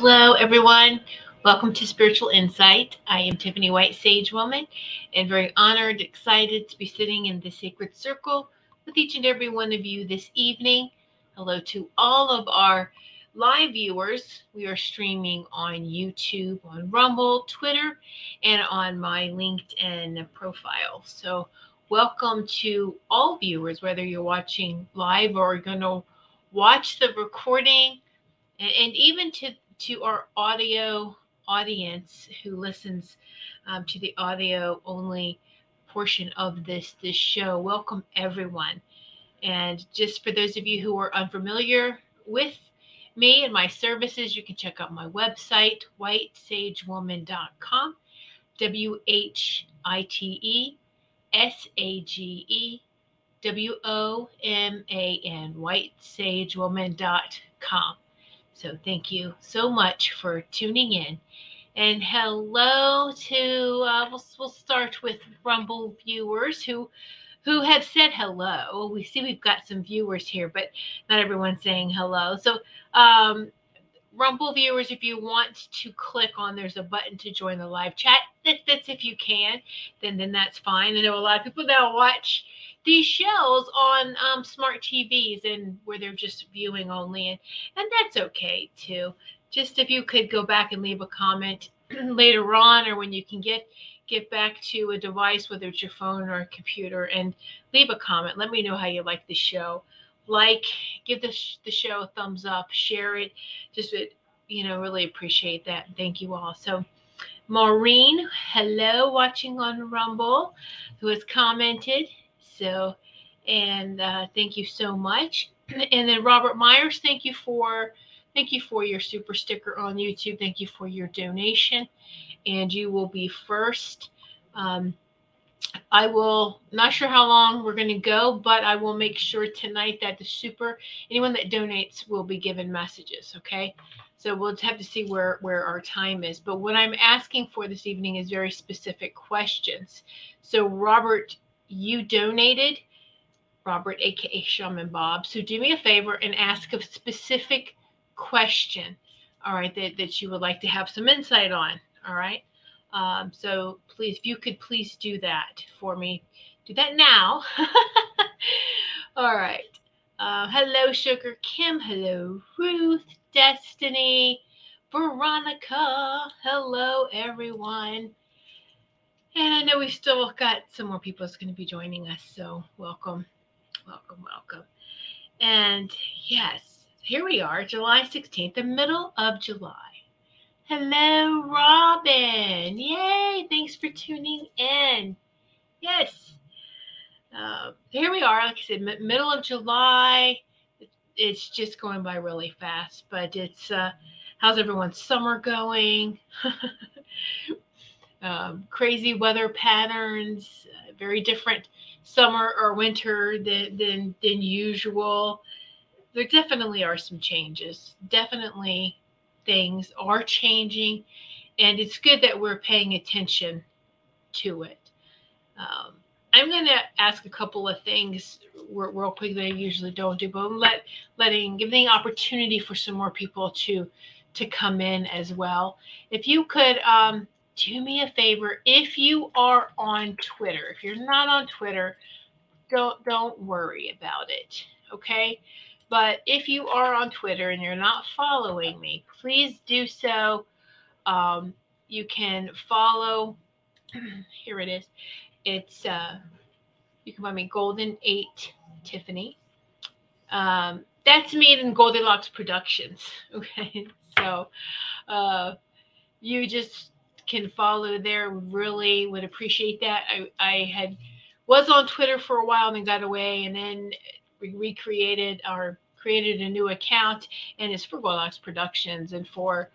Hello, everyone. Welcome to Spiritual Insight. I am Tiffany White, Sage Woman, and very honored, excited to be sitting in the sacred circle with each and every one of you this evening. Hello to all of our live viewers. We are streaming on YouTube, on Rumble, Twitter, and on my LinkedIn profile. So, welcome to all viewers, whether you're watching live or going to watch the recording, and, even to to our audio audience who listens um, to the audio only portion of this this show welcome everyone. And just for those of you who are unfamiliar with me and my services you can check out my website whitesagewoman.com w-h-i-t-e s-a-g-e w-o-m-a-n whitesagewoman.com so thank you so much for tuning in. And hello to uh, we'll, we'll start with Rumble viewers who who have said hello. We see we've got some viewers here, but not everyone's saying hello. So um, Rumble viewers, if you want to click on, there's a button to join the live chat. That, that's if you can, then then that's fine. I know a lot of people now watch these shows on um, smart TVs and where they're just viewing only, and and that's okay too. Just if you could go back and leave a comment later on, or when you can get get back to a device, whether it's your phone or a computer, and leave a comment. Let me know how you like the show. Like, give the, sh- the show a thumbs up, share it. Just, you know, really appreciate that. Thank you all. So, Maureen, hello, watching on Rumble, who has commented. So, and uh, thank you so much. And then Robert Myers, thank you for thank you for your super sticker on YouTube. Thank you for your donation, and you will be first. Um, I will not sure how long we're going to go, but I will make sure tonight that the super anyone that donates will be given messages. Okay, so we'll have to see where where our time is. But what I'm asking for this evening is very specific questions. So Robert you donated, Robert, aka Shaman Bob. So do me a favor and ask a specific question, all right, that, that you would like to have some insight on, all right? Um, so please, if you could please do that for me, do that now. all right. Uh, hello, Sugar Kim. Hello, Ruth, Destiny, Veronica. Hello, everyone. And I know we still got some more people that's going to be joining us. So welcome, welcome, welcome. And yes, here we are, July 16th, the middle of July. Hello, Robin. Yay. Thanks for tuning in. Yes. Uh, here we are, like I said, middle of July. it's just going by really fast. But it's uh, how's everyone's summer going? um, crazy weather patterns, uh, very different summer or winter than, than than usual. There definitely are some changes. Definitely things are changing, and it's good that we're paying attention to it. Um, I'm going to ask a couple of things real, real quick that I usually don't do, but I'm let letting giving opportunity for some more people to to come in as well. If you could um, do me a favor, if you are on Twitter, if you're not on Twitter, don't don't worry about it, okay? But if you are on Twitter and you're not following me, please do so. Um, you can follow. Here it is it's uh, you can find me Golden Eight Tiffany. Um, that's me in Goldylocks Productions. Okay, so uh, you just can follow there. Really would appreciate that. I I had was on Twitter for a while and then got away, and then we recreated or created a new account, and it's for Goldylocks Productions and for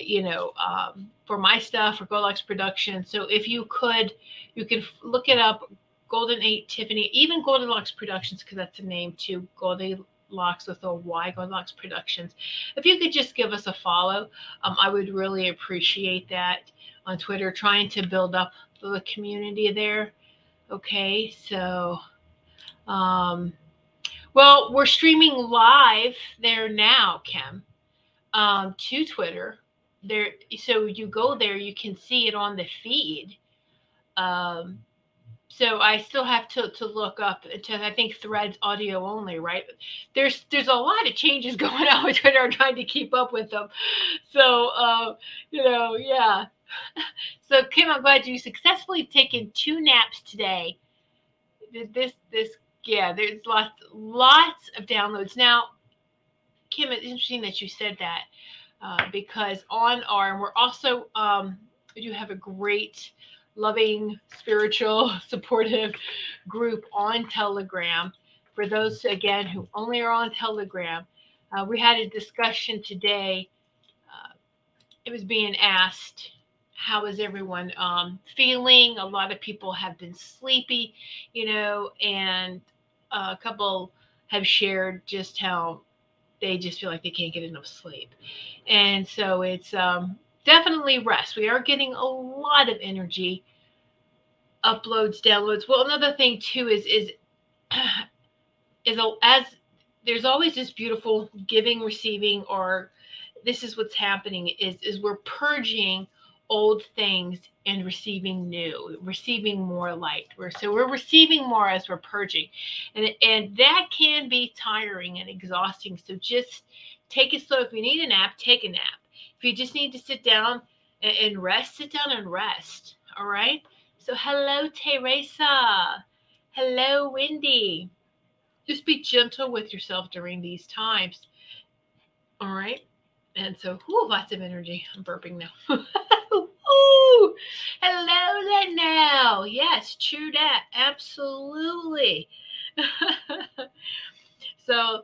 you know, um, for my stuff for Goldylocks Productions. So if you could, you can look it up, Golden Eight Tiffany, even Goldylocks Productions, because that's a name too, Goldylocks with a Y, Goldylocks Productions. If you could just give us a follow, um, I would really appreciate that on Twitter, trying to build up the community there. Okay, so, um, well, we're streaming live there now, Kim, um, to Twitter there so you go there you can see it on the feed um so i still have to to look up to i think threads audio only right? There's there's a lot of changes going on with twitter. I'm trying to keep up with them. So uh you know yeah. So kim i'm glad you successfully taken two naps today. This this yeah there's lots lots of downloads. Now kim it's interesting that you said that uh, because on our, and we're also, um, we do have a great, loving, spiritual, supportive group on Telegram. For those, again, who only are on Telegram, uh, we had a discussion today. Uh, it was being asked, how is everyone um, feeling? A lot of people have been sleepy, you know, and a couple have shared just how they just feel like they can't get enough sleep. And so it's um, definitely rest. We are getting a lot of energy uploads, downloads. Well, another thing too is is is a as there's always this beautiful giving, receiving, or this is what's happening is is we're purging old things and receiving new, receiving more light. We're, so we're receiving more as we're purging. And, and that can be tiring and exhausting. So just take it slow. If you need a nap, take a nap. If you just need to sit down and, and rest, sit down and rest. All right. So hello, Teresa. Hello, Wendy. Just be gentle with yourself during these times. All right. And so, whoo, lots of energy. I'm burping now. Ooh, hello now. Yes, true that. Absolutely. so,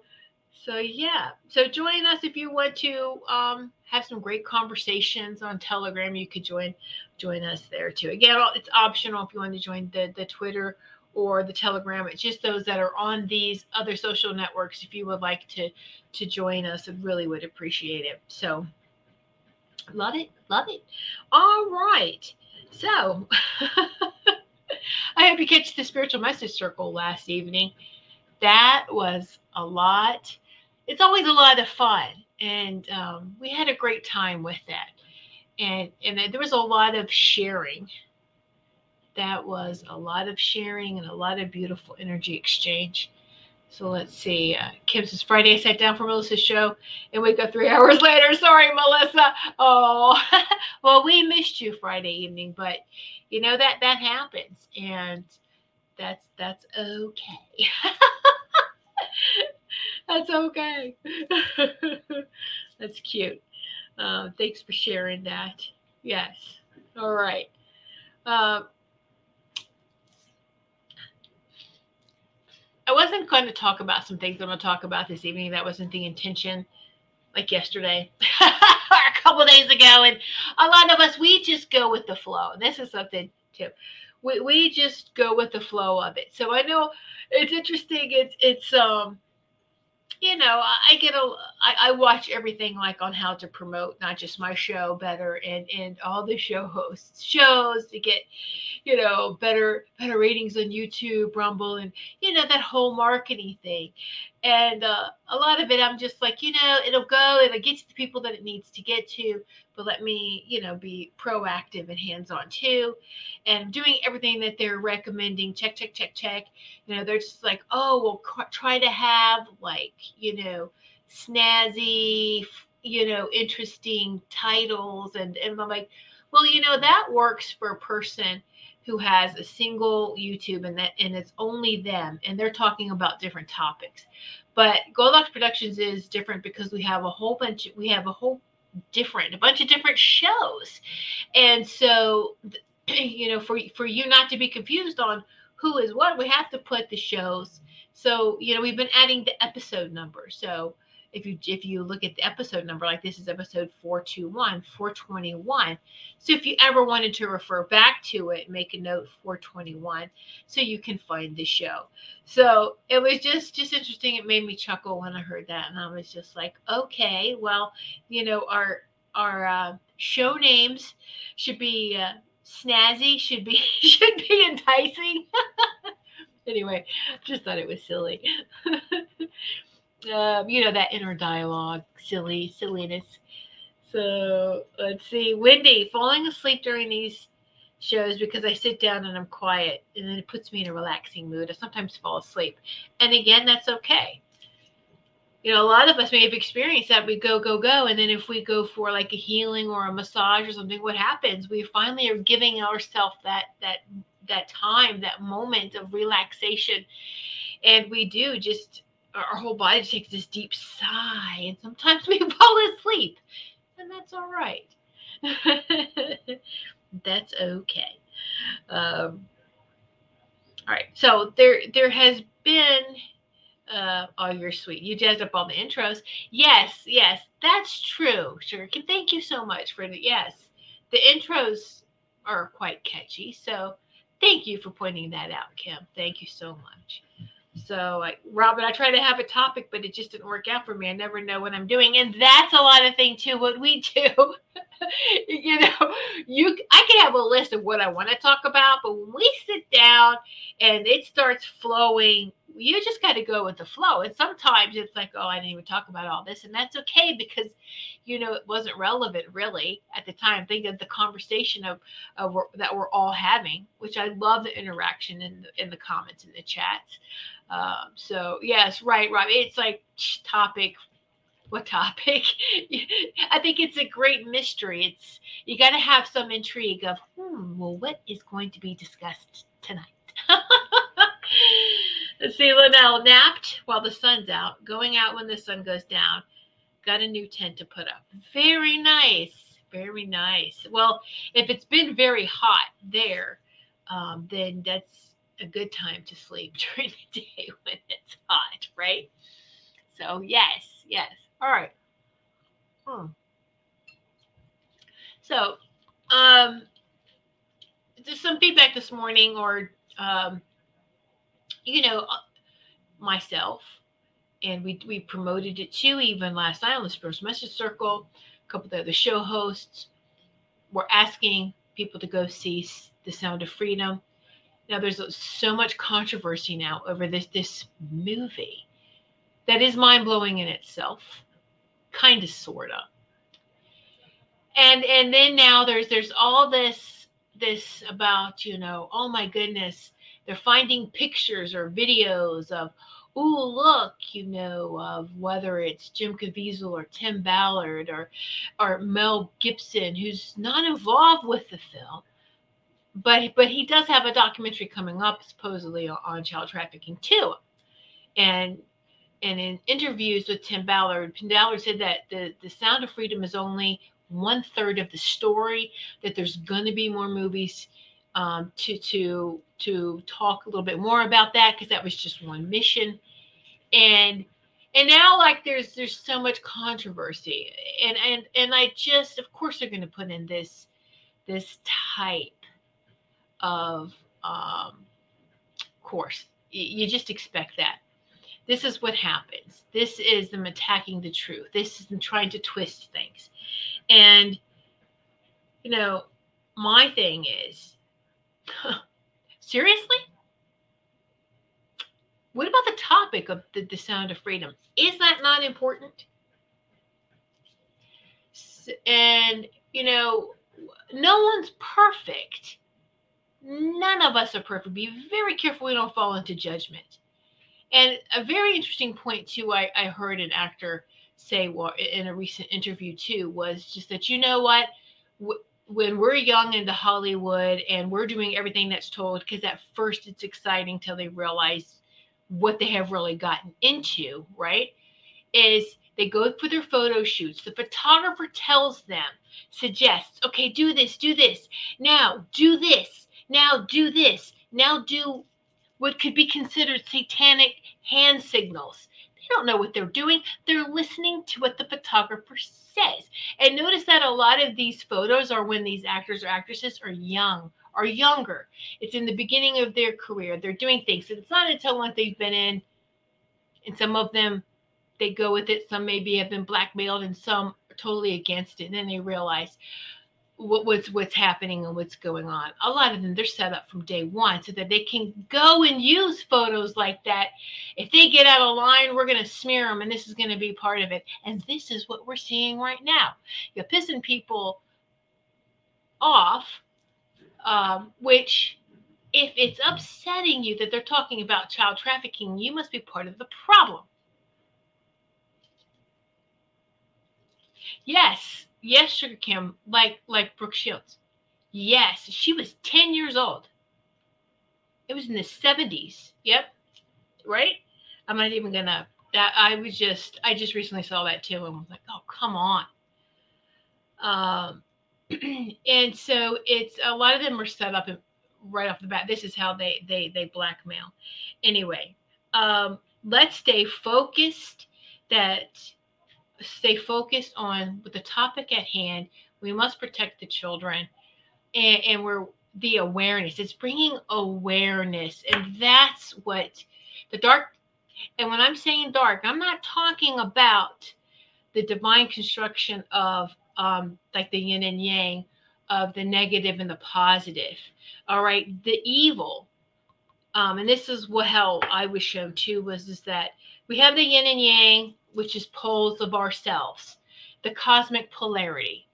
so yeah. So join us if you want to um, have some great conversations on Telegram. You could join join us there too. Again, it's optional if you want to join the the Twitter or the Telegram. It's just those that are on these other social networks. If you would like to to join us, I really would appreciate it. So. Love it. Love it. All right. So I hope you catch the spiritual message circle last evening. That was a lot. It's always a lot of fun. And um, we had a great time with that. And, and there was a lot of sharing. That was a lot of sharing and a lot of beautiful energy exchange. So let's see. Uh, Kim says Friday I sat down for Melissa's show and wake up three hours later. Sorry, Melissa. Oh, well, we missed you Friday evening, but you know that that happens, and that's that's okay. that's okay. that's cute. Uh, thanks for sharing that. Yes. All right. Uh, I wasn't going to talk about some things I'm going to talk about this evening. That wasn't the intention, like yesterday or a couple days ago. And a lot of us, we just go with the flow. This is something too. We, we just go with the flow of it. So I know it's interesting. It's it's um you know, I get a, I, I watch everything like on how to promote not just my show better and and all the show hosts shows to get, you know, better better ratings on YouTube, Rumble, and you know that whole marketing thing. And uh, a lot of it, I'm just like, you know, it'll go, it'll get to the people that it needs to get to, but let me, you know, be proactive and hands on too. And doing everything that they're recommending, check, check, check, check. You know, they're just like, oh, well, try to have like, you know, snazzy, you know, interesting titles. And, and I'm like, well, you know, that works for a person who has a single YouTube and that and it's only them and they're talking about different topics. But Goldylocks Productions is different because we have a whole bunch we have a whole different a bunch of different shows. And so you know for for you not to be confused on who is what, we have to put the shows. So, you know, we've been adding the episode number. So, if you if you look at the episode number like this is episode 421 421 so if you ever wanted to refer back to it make a note 421 so you can find the show. So it was just just interesting. It made me chuckle when i heard that and i was just like okay well you know our our uh, show names should be uh, snazzy should be should be enticing. Anyway just thought it was silly um, you know, that inner dialogue, silly, silliness. So let's see. Wendy, falling asleep during these shows because I sit down and I'm quiet and then it puts me in a relaxing mood. I sometimes fall asleep. And again, that's okay. You know, a lot of us may have experienced that. We go, go, go. And then if we go for like a healing or a massage or something, what happens? We finally are giving ourselves that that that time, that moment of relaxation. And we do just our whole body takes this deep sigh, and sometimes we fall asleep, and that's all right. that's okay. Um, all right, so there there has been. Uh, oh, you're sweet. You jazzed up all the intros. Yes, yes, that's true. Sure. Thank you so much for the yes. The intros are quite catchy. So thank you for pointing that out, Kim. Thank you so much. So, like, Robin, I try to have a topic, but it just didn't work out for me. I never know what I'm doing, and that's a lot of thing too. What we do, you know, you I can have a list of what I want to talk about, but when we sit down and it starts flowing, you just got to go with the flow. And sometimes it's like, oh, I didn't even talk about all this, and that's okay because, you know, it wasn't relevant really at the time. Think of the conversation of, of that we're all having, which I love the interaction in the, in the comments in the chats. Um, so yes, right, Rob. It's like topic. What topic? I think it's a great mystery. It's you got to have some intrigue of, hmm, well, what is going to be discussed tonight? Let's see, Linnell napped while the sun's out, going out when the sun goes down. Got a new tent to put up. Very nice. Very nice. Well, if it's been very hot there, um, then that's a good time to sleep during the day when it's hot, right? So, yes, yes. All right. Hmm. So, um, there's some feedback this morning, or, um, you know, uh, myself, and we, we promoted it too, even last night on the Spurs Message Circle. A couple of the show hosts were asking people to go see The Sound of Freedom now there's so much controversy now over this this movie that is mind-blowing in itself kind of sort of and and then now there's there's all this this about you know oh my goodness they're finding pictures or videos of oh look you know of whether it's jim caviezel or tim ballard or or mel gibson who's not involved with the film but but he does have a documentary coming up supposedly on, child trafficking too. And and in interviews with tim ballard tim ballard said that the the sound of freedom is only one third of the story that there's going to be more movies um, to to to talk a little bit more about that because that was just one mission, and and now like there's there's so much controversy, and and and I just of course they're going to put in this this type of um, course. You just expect that. This is what happens. This is them attacking the truth. This is them trying to twist things. And, you know, my thing is seriously? What about the topic of the, the sound of freedom? Is that not important? And, you know, no one's perfect. None of us are perfect. Be very careful we don't fall into judgment. And a very interesting point, too, I, I heard an actor say well, in a recent interview, too, was just that, you know what? When we're young into Hollywood and we're doing everything that's told, because at first it's exciting till they realize what they have really gotten into, right? Is they go for their photo shoots. The photographer tells them, suggests, okay, do this, do this. Now, do this. Now, do this. Now, do what could be considered satanic hand signals. They don't know what they're doing. They're listening to what the photographer says. And notice that a lot of these photos are when these actors or actresses are young or younger. It's in the beginning of their career. They're doing things. It's not until once they've been in, and some of them they go with it. Some maybe have been blackmailed, and some are totally against it. And then they realize what, what's what's happening and what's going on. A lot of them they're set up from day one so that they can go and use photos like that. If they get out of line, we're going to smear them, and this is going to be part of it. And this is what we're seeing right now. You're pissing people off, um, which if it's upsetting you that they're talking about child trafficking, you must be part of the problem. Yes, Yes, Sugar Kim, like like Brooke Shields. Yes, she was 10 years old. It was in the 70s. Yep. Right? I'm not even gonna that I was just I just recently saw that too and was like, oh come on. Um and so it's a lot of them are set up right off the bat. This is how they they they blackmail. Anyway, um, let's stay focused that stay focused on with the topic at hand. We must protect the children, and, and we're the awareness. It's bringing awareness, and that's what the dark. And when I'm saying dark, I'm not talking about the divine construction of um, like the yin and yang, of the negative and the positive. All right, the evil. Um, and this is what how I was shown too was is that we have the yin and yang, which is poles of ourselves, the cosmic polarity,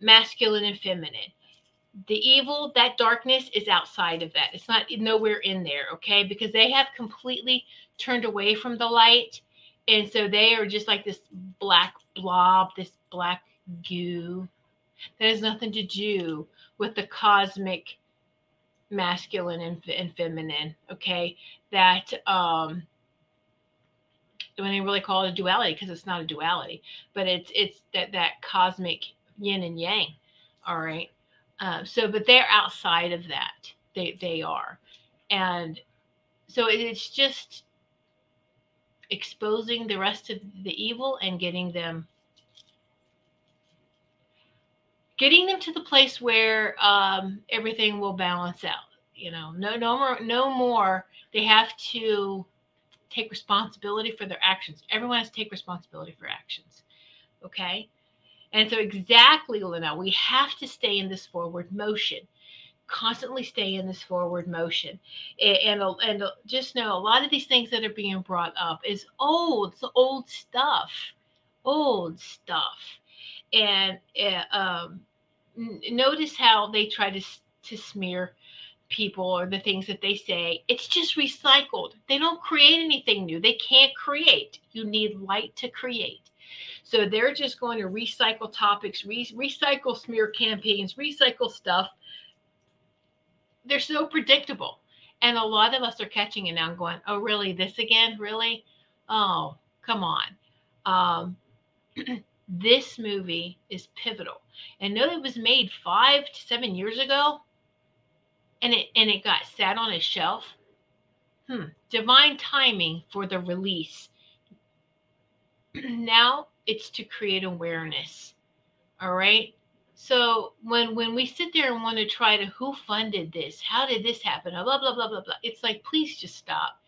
masculine and feminine. The evil, that darkness is outside of that. It's not nowhere in there, okay? Because they have completely turned away from the light. And so they are just like this black blob, this black goo that has nothing to do with the cosmic masculine and, and feminine, okay? That um when they really call it a duality because it's not a duality, but it's it's that that cosmic yin and yang. All right. Uh, so, but they're outside of that. They they are, and so it's just exposing the rest of the evil and getting them getting them to the place where um, everything will balance out you know no no more no more they have to take responsibility for their actions. Everyone has to take responsibility for actions. Okay. And so, exactly, Lena, we have to stay in this forward motion, constantly stay in this forward motion. And, and, and just know a lot of these things that are being brought up is old, it's old stuff, old stuff. And uh, um, notice how they try to, to smear people or the things that they say. It's just recycled. They don't create anything new. They can't create. You need light to create. So they're just going to recycle topics, re- recycle smear campaigns, recycle stuff. They're so predictable. And a lot of us are catching it now and going, oh, really? This again? Really? Oh, come on. Um, this movie is pivotal. And know it was made five to seven years ago and it and it got sat on a shelf. Hmm. Divine timing for the release. now it's to create awareness. All right. So when when we sit there and want to try to who funded this, how did this happen, blah blah blah blah blah, it's like please just stop.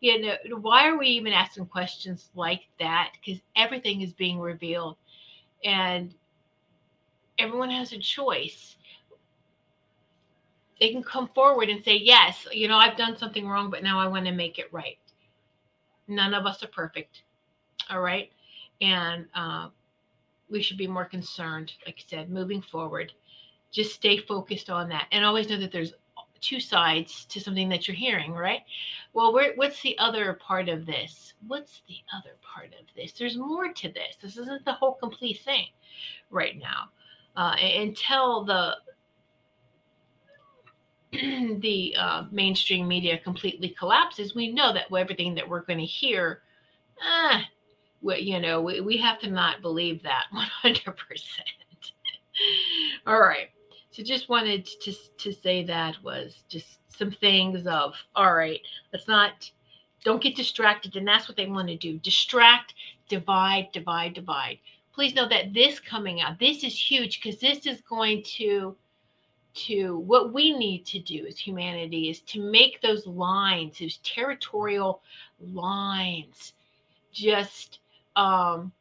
You know why are we even asking questions like that? Because everything is being revealed, and everyone has a choice. They can come forward and say, yes, you know, I've done something wrong, but now I want to make it right. None of us are perfect. All right. And uh, we should be more concerned, like I said, moving forward. Just stay focused on that and always know that there's two sides to something that you're hearing, right? Well, what's the other part of this? What's the other part of this? There's more to this. This isn't the whole complete thing right now. Uh, until the the uh, mainstream media completely collapses, we know that everything that we're going to hear, ah, we, you know, we, we have to not believe that 100%. all right. So just wanted to, to say that was just some things of, all right, let's not, don't get distracted. And that's what they want to do. Distract, divide, divide, divide. Please know that this coming out, this is huge because this is going to, to what we need to do as humanity is to make those lines, those territorial lines, just um,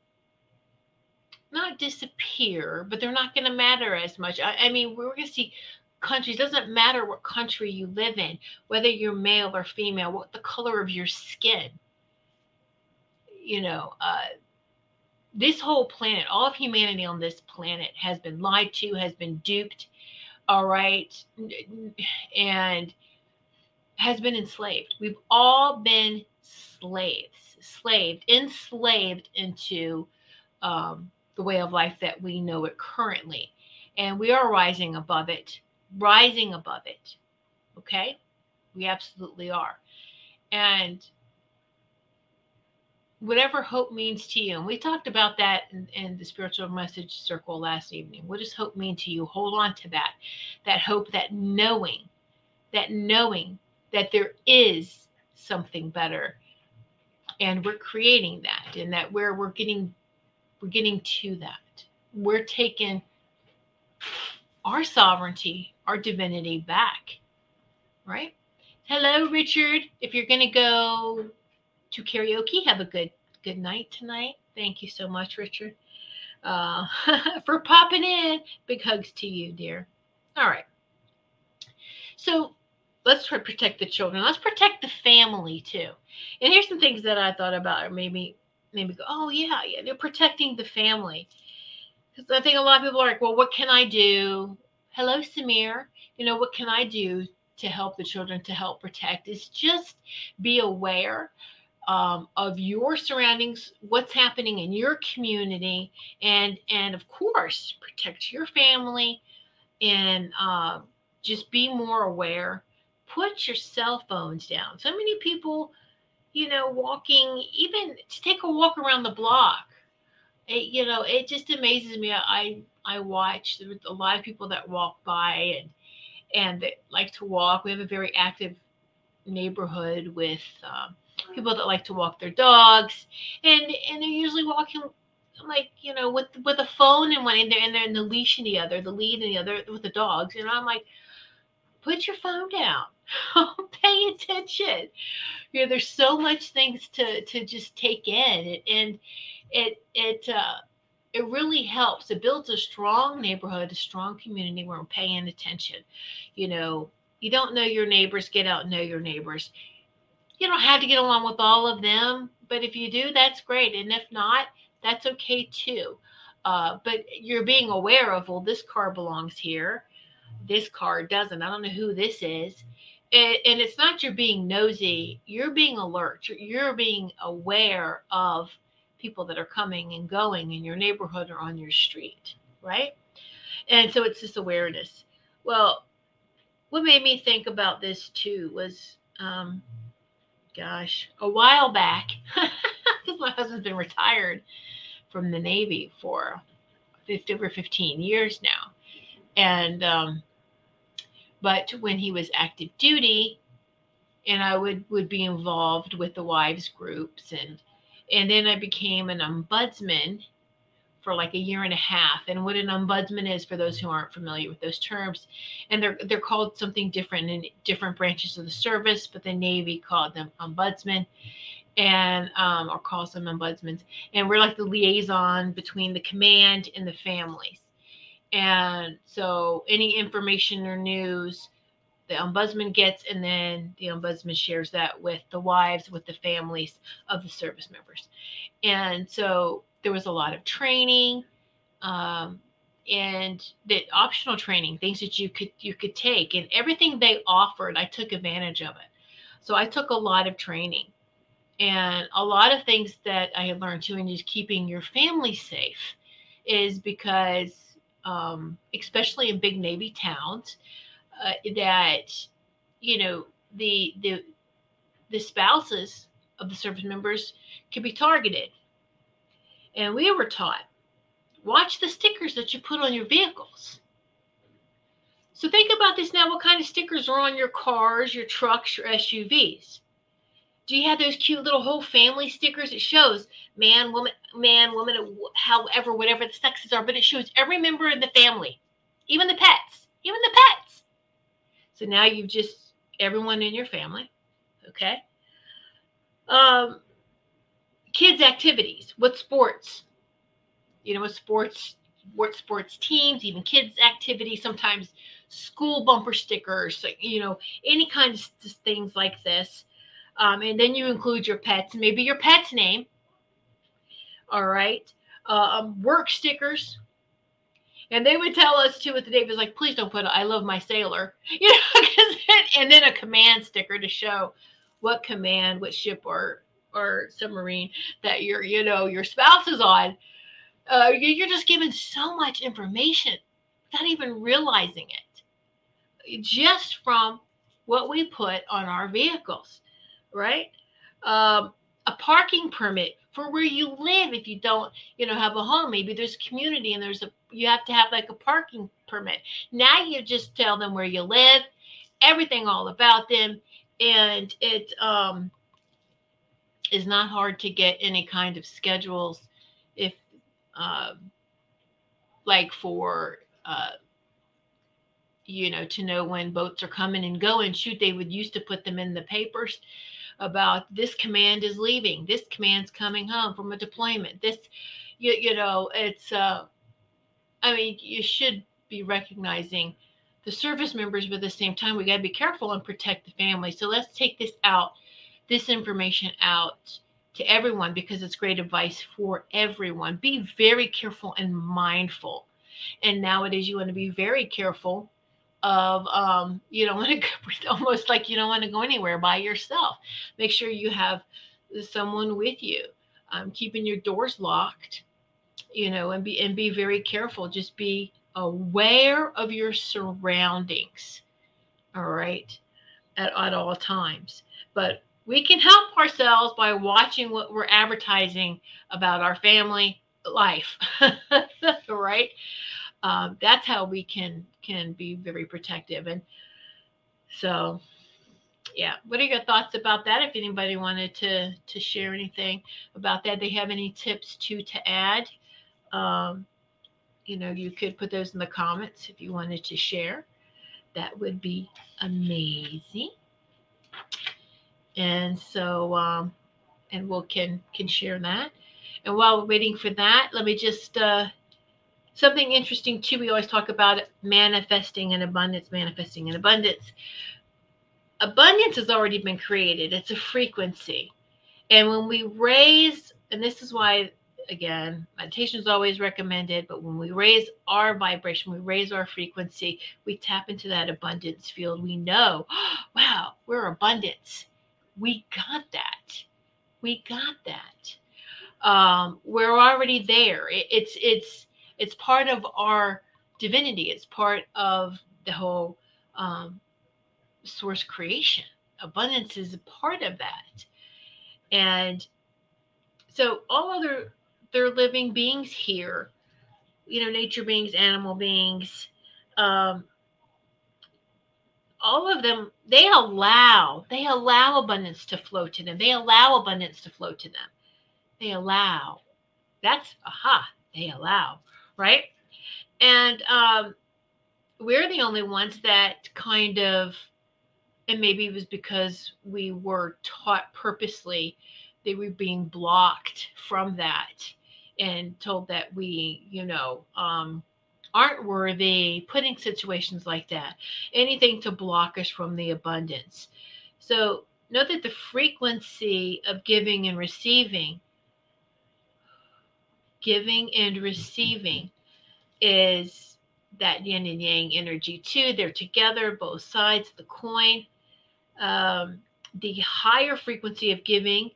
not disappear, but they're not going to matter as much. I, I mean, we're going to see countries doesn't matter what country you live in whether you're male or female what the color of your skin you know uh, this whole planet all of humanity on this planet has been lied to has been duped all right and has been enslaved we've all been slaves slaved, enslaved into um, the way of life that we know it currently. And we are rising above it, rising above it. Okay? We absolutely are. And whatever hope means to you, and we talked about that in, in, the spiritual message circle last evening. What does hope mean to you? Hold on to that. That hope, that knowing, that knowing that there is something better and we're creating that and that where we're getting we're getting to that we're taking our sovereignty our divinity back right hello richard if you're to go to karaoke have a good good night tonight thank you so much richard uh, for popping in big hugs to you dear all right so let's try to protect the children. Let's protect the family too. And here's some things that I thought about, or maybe maybe go, oh yeah, yeah, they're protecting the family. Because I think a lot of people are like, well, what can I do? Hello, Samir. You know, what can I do to help the children to help protect? Is just be aware um, of your surroundings, what's happening in your community, and and of course protect your family, and uh, just be more aware put your cell phones down. So many people, you know, walking, even to take a walk around the block. It, you know, it just amazes me. I I watch a lot of people that walk by and and that like to walk. We have a very active neighborhood with uh, people that like to walk their dogs, and and they're usually walking like you know with with a phone in one and they're and they're in the leash in the other, the lead in the other with the dogs. And I'm like, put your phone down. Pay attention. You know there's so much things to to just take in and it it uh it really helps. It builds a strong neighborhood a strong community where we're paying attention. You know you don't know your neighbors get out know your neighbors you don't have to get along with all of them but if you do that's great. And if not that's okay too. Uh, but you're being aware of well this car belongs here. This car doesn't. I don't know who this is. And, it's not you're being nosy. You're being alert. You're, you're being aware of people that are coming and going in your neighborhood or on your street right? And so it's this awareness. Well what made me think about this too was um gosh a while back because my husband's been retired from the navy for 50, over 15 years now. And um But when he was active duty, and I would would be involved with the wives groups and and then I became an ombudsman for like a year and a half. And what an ombudsman is for those who aren't familiar with those terms, and they're they're called something different in different branches of the service, but the Navy called them ombudsman and um, or calls them ombudsmen. And we're like the liaison between the command and the families. And so any information or news the ombudsman gets, and then the ombudsman shares that with the wives, with the families of the service members. And so there was a lot of training. Um, and the optional training things that you could you could take and everything they offered i took advantage of it so i took a lot of training and a lot of things that i had learned too in just keeping your family safe is because um, especially in big navy towns uh, that you know the the the spouses of the service members can be targeted and we were taught watch the stickers that you put on your vehicles so think about this now what kind of stickers are on your cars your trucks your suvs do you have those cute little whole family stickers it shows man woman man woman however whatever the sexes are but it shows every member of the family even the pets even the pets so now you've just everyone in your family. Okay. Um, kids' activities. What sports? You know, what sports, what sports teams, even kids' activities, sometimes school bumper stickers, you know, any kind of things like this. Um, and then you include your pets, maybe your pet's name. All right. Um, work stickers, and they would tell us too at the Navy, like, please don't put I love my sailor, you know, and then a command sticker to show what command, what ship or or submarine that your you know your spouse is on. Uh, you're just given so much information without even realizing it, just from what we put on our vehicles, right? Um, a parking permit for where you live if you don't you know have a home maybe there's community and there's a you have to have like a parking permit now you just tell them where you live everything all about them and it um is not hard to get any kind of schedules if uh, like for uh you know to know when boats are coming and going shoot they would used to put them in the papers about this command is leaving, this command's coming home from a deployment. This, you, you know, it's, uh, I mean, you should be recognizing the service members, but at the same time, we got to be careful and protect the family. So let's take this out, this information out to everyone because it's great advice for everyone. Be very careful and mindful. And nowadays, you want to be very careful of um, you don't want to almost like you don't want to go anywhere by yourself. Make sure you have someone with you. Um, keeping your doors locked, you know, and be and be very careful. Just be aware of your surroundings. All right, at, at all times. But we can help ourselves by watching what we're advertising about our family life. right? um, that's how we can can be very protective and so yeah what are your thoughts about that if anybody wanted to to share anything about that they have any tips to to add um, you know you could put those in the comments if you wanted to share that would be amazing and so um, and we'll can can share that. And while we're waiting for that let me just uh, something interesting too we always talk about manifesting an abundance manifesting an abundance. Abundance has already been created. It's a frequency. And when we raise and this is why again meditation is always recommended but when we raise our vibration we raise our frequency we tap into that abundance field. We know wow we're abundance we got that. We got that. Um, we're already there. It, it's it's it's part of our divinity. It's part of the whole um, source creation. Abundance is a part of that. And so all other they're living beings here you know nature beings animal beings um, all of them they allow they allow abundance to flow to them. They allow abundance to flow to them. They allow. That's aha they allow right? And um we're the only ones that kind of and maybe it was because we were taught purposely they were being blocked from that and told that we you know um aren't worthy, putting situations like that, anything to block us from the abundance. So know that the frequency of giving and receiving, giving and receiving, is that yin and yang energy too. They're together, both sides of the coin. Um, the higher frequency of giving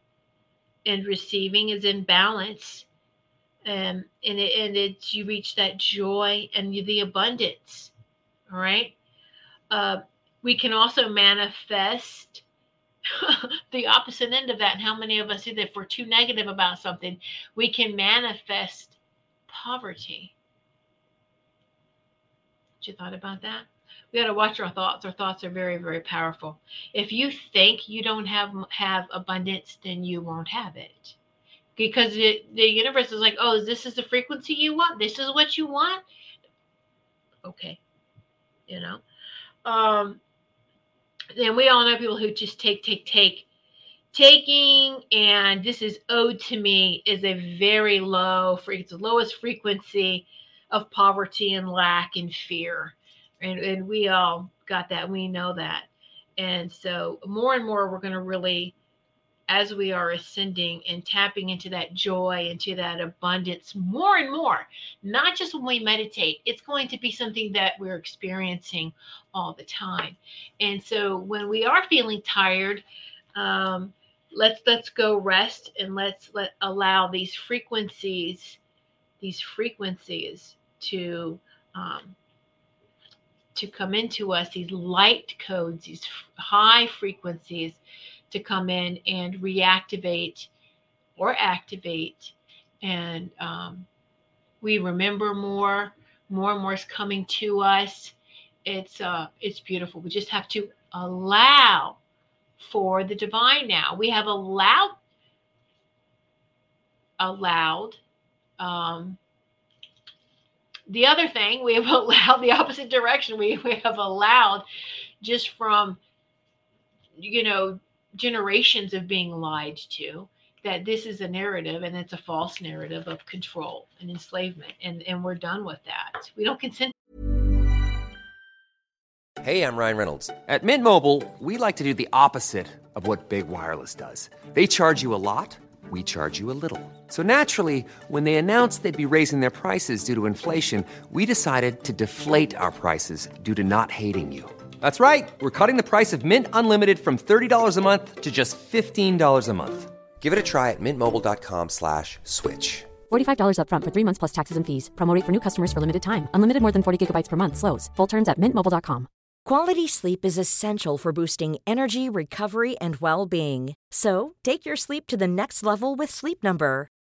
and receiving is in balance um, and it, and it's you reach that joy and the abundance. All right. Uh, we can also manifest the opposite end of that. And how many of us do that? If we're too negative about something, we can manifest poverty. Did you thought about that? We got to watch our thoughts. Our thoughts are very, very powerful. If you think you don't have have abundance, then you won't have it because it, the universe is like, oh, this is the frequency you want. This is what you want. Okay, you know. Um, and we all know people who just take, take, take. Taking and this is owed to me is a very low frequency, lowest frequency of poverty and lack and fear. And, and we all got that. We know that. And so more and more, we're going to really as we are ascending and tapping into that joy, into that abundance more and more, not just when we meditate, it's going to be something that we're experiencing all the time. And so when we are feeling tired, um, let's let's go rest and let's let allow these frequencies, these frequencies to um, to come into us, these light codes, these high frequencies to come in and reactivate or activate. And um, we remember more, more and more is coming to us. It's uh, it's beautiful. We just have to allow for the divine now. We have allowed allowed um, the other thing we have allowed the opposite direction we, we have allowed just from you know generations of being lied to that this is a narrative and it's a false narrative of control and enslavement and and we're done with that. We don't consent. Hey i'm ryan reynolds. At mint mobile we like to do the opposite of what big wireless does. They charge you a lot we charge you a little. So naturally when they announced they'd be raising their prices due to inflation we decided to deflate our prices due to not hating you that's right. We're cutting the price of Mint Unlimited from $30 a month to just $15 a month. Give it a try at mintmobile.com slash switch. $45 upfront for three months plus taxes and fees. Promo for new customers for limited time. Unlimited more than 40 gigabytes per month. Slows. Full terms at mintmobile.com. Quality sleep is essential for boosting energy, recovery, and well-being. So take your sleep to the next level with Sleep Number.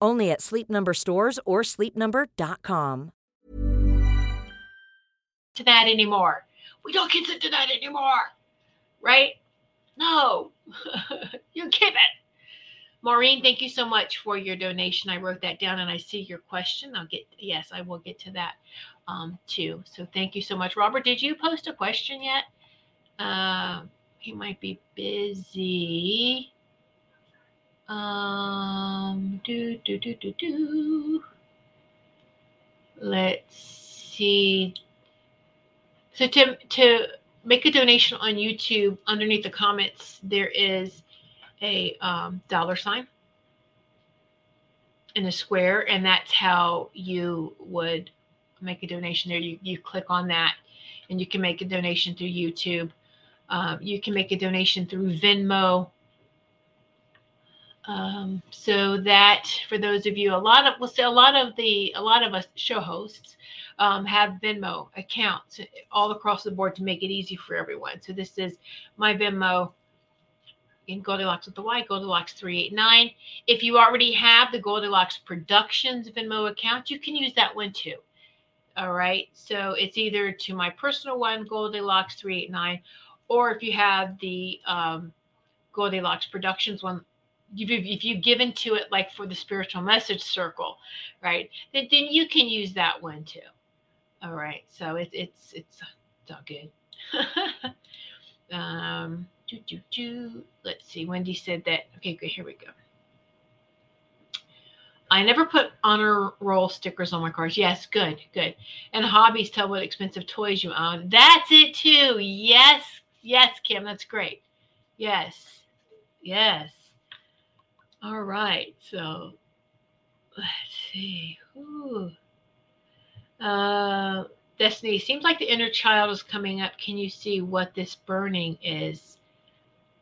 Only at Sleep Number stores or sleepnumber.com. To that anymore. We don't consent to that anymore. Right? No. you get it. Maureen, thank you so much for your donation. I wrote that down and I see your question. I'll get, yes, I will get to that um, too. So thank you so much. Robert, did you post a question yet? Uh, he might be busy. Um, do, do, do, do, do. Let's see. So to, to make a donation on YouTube, underneath the comments, there is a um, dollar sign in a square, and that's how you would make a donation there. You, you click on that, and you can make a donation through YouTube Um, you can make a donation through Venmo. Um, so that for those of you, a lot of we'll say a lot of the a lot of us show hosts um, have Venmo accounts all across the board to make it easy for everyone. So this is my Venmo in Goldylocks with the Y, Goldylocks 389. If you already have the Goldylocks Productions Venmo account, you can use that one too. All right. So it's either to my personal one, Goldylocks 389, or if you have the um, Goldylocks Productions one, if you've given to it like for the spiritual message circle, right, then, then you can use that one too. All right. So it's it's it's, it's all good. um, do, do, do. Let's see. Wendy said that. Okay, good. Here we go. I never put honor roll stickers on my cars. Yes, good, good. And hobbies tell what expensive toys you own. That's it too. Yes, yes, Kim. That's great. Yes, yes. All right. So let's see. Ooh. Uh, Destiny, seems like the inner child is coming up. Can you see what this burning is?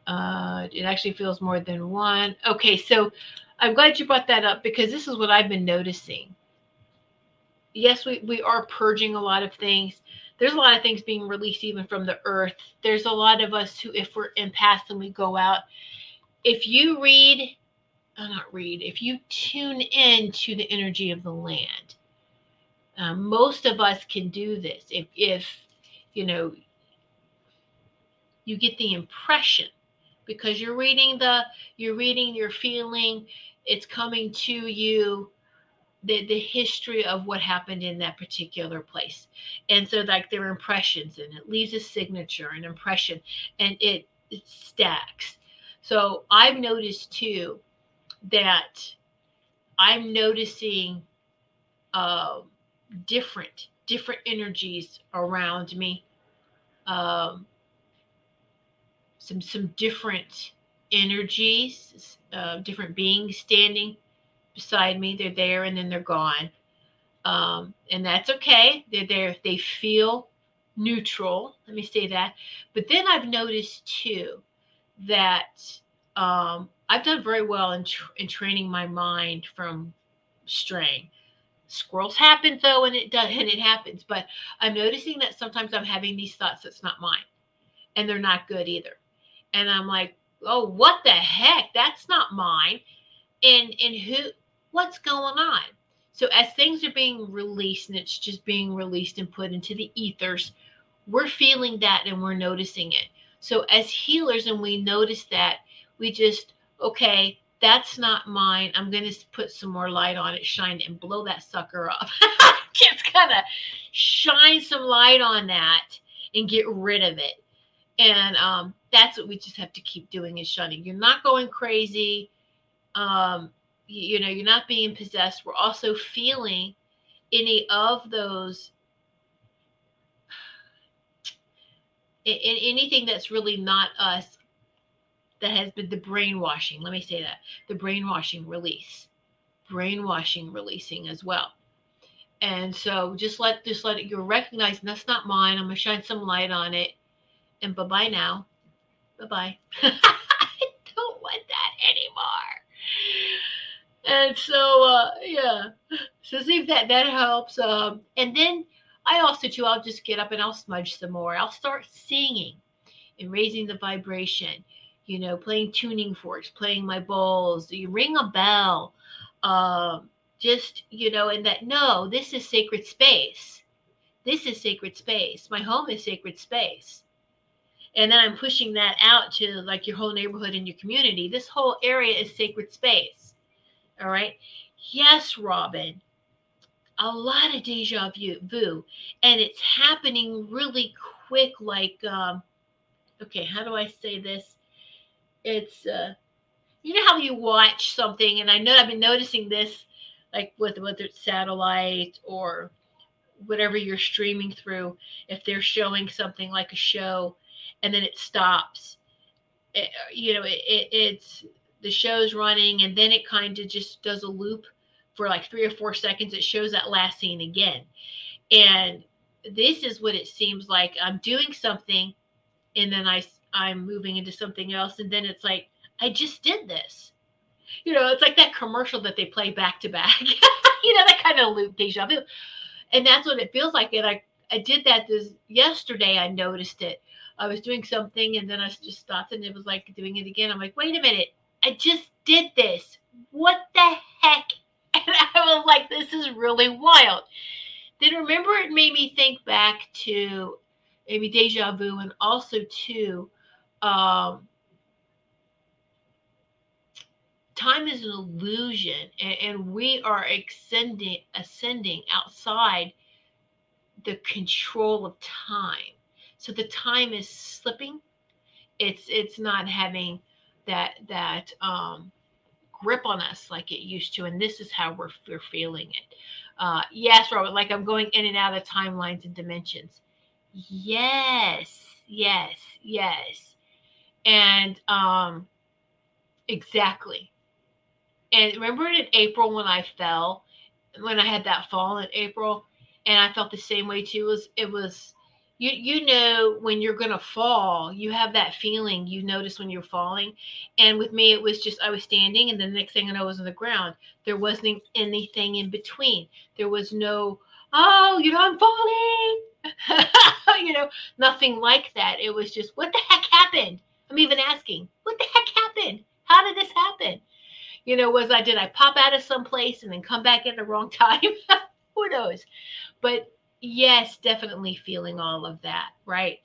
Uh, it actually feels more than one. Okay, so I'm glad you brought that up because this is what I've been noticing. Yes, we, we are purging a lot of things. There's a lot of things being released even from the earth. There's a lot of us who, if we're empaths and we go out, if you read, uh, not read, if you tune in to the energy of the land, um, most of us can do this. If, if you know, you get the impression because you're reading the, you're reading, you're feeling, it's coming to you the, the history of what happened in that particular place. And so like their impressions and it leaves a signature, an impression, and it, it stacks. So I've noticed too that I'm noticing uh, different, different energies around me. Um, some some different energies, uh, different beings standing beside me. They're there and then they're gone. Um, and that's okay. They're there. They feel neutral. Let me say that. But then I've noticed too that um, I've done very well in, tr- in training my mind from straying. Squirrels happen though, and it does, and it happens. But I'm noticing that sometimes I'm having these thoughts that's not mine, and they're not good either. And I'm like, oh, what the heck? That's not mine. And and who what's going on? So as things are being released and it's just being released and put into the ethers, we're feeling that and we're noticing it. So as healers and we notice that, we just okay, that's not mine. I'm going to put some more light on it, shine it, and blow that sucker up. just kind of shine some light on that and get rid of it. And um, that's what we just have to keep doing is shunning. You're not going crazy. Um, you, you know, you're not being possessed. We're also feeling any of those in, anything that's really not us that has been the brainwashing let me say that the brainwashing release brainwashing releasing as well and so just let just let it you're recognizing that's not mine i'm gonna shine some light on it and bye-bye now Bye bye. I don't want that anymore. And so, uh, yeah. So see if that that helps. Um, and then I also too, I'll just get up and I'll smudge some more. I'll start singing and raising the vibration. You know, playing tuning forks, playing my bowls. You ring a bell. Um, just you know, and that no, this is sacred space. This is sacred space. My home is sacred space and then I'm pushing that out to like your whole neighborhood and your community. This whole area is sacred space. All right. Yes, Robin. A lot of deja vu, and it's happening really quick. Like, um, okay, how do I say this? It's, uh, you know how you watch something, and I know I've been noticing this, like with whether it's satellite or whatever you're streaming through. If they're showing something like a show, and then it stops. It, you know, it, it, it's the show's running and then it kind of just does a loop for like three or four seconds. It shows that last scene again. And this is what it seems like. I'm doing something and then I I'm moving into something else, and then it's like I just did this. You know, it's like that commercial that they play back to back. you know, that kind of loop deja vu, and that's what it feels like. And I I did that this yesterday. I noticed it. I was doing something, and then I just stopped, and it was like doing it again. I'm like, wait a minute, I just did this. What the heck? And I was like, this is really wild. Then remember, it made me think back to maybe deja vu and also to um, time is an illusion and, and, we are ascending ascending outside the control of time. So the time is slipping. It's it's not having that that um grip on us like it used to and this is how we're, we're feeling it. Uh yes robert like i'm going in and out of timelines and dimensions. Yes yes yes and um exactly. And remember in april when i fell when i had that fall in april and i felt the same way too it was it was you you know when you're gonna fall you have that feeling you notice when you're falling. And with me it was just i was standing and the next thing i know I was on the ground. There wasn't anything in between. There was no oh you know i'm falling. You know nothing like that. It was just what the heck happened i'm even asking what the heck happened how did this happen you know was i did i pop out of some place and then come back at the wrong time who knows but yes, definitely feeling all of that. Right,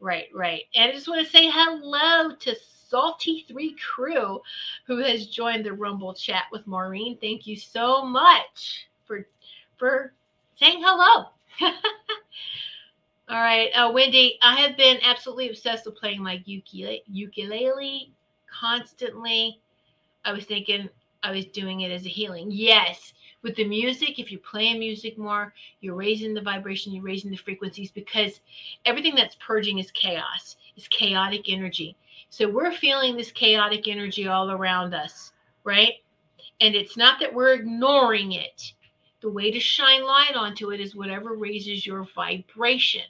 right, right. And I just want to say hello to Salty Three Crew, who has joined the Rumble chat with Maureen. Thank you so much for for saying hello. all right, uh, Wendy, I have been absolutely obsessed with playing my ukulele, ukulele constantly. I was thinking I was doing it as a healing. Yes, with the music, if you're playing music more, you're raising the vibration, you're raising the frequencies because everything that's purging is chaos, is chaotic energy. So we're feeling this chaotic energy all around us, right? And it's not that we're ignoring it. The way to shine light onto it is whatever raises your vibration,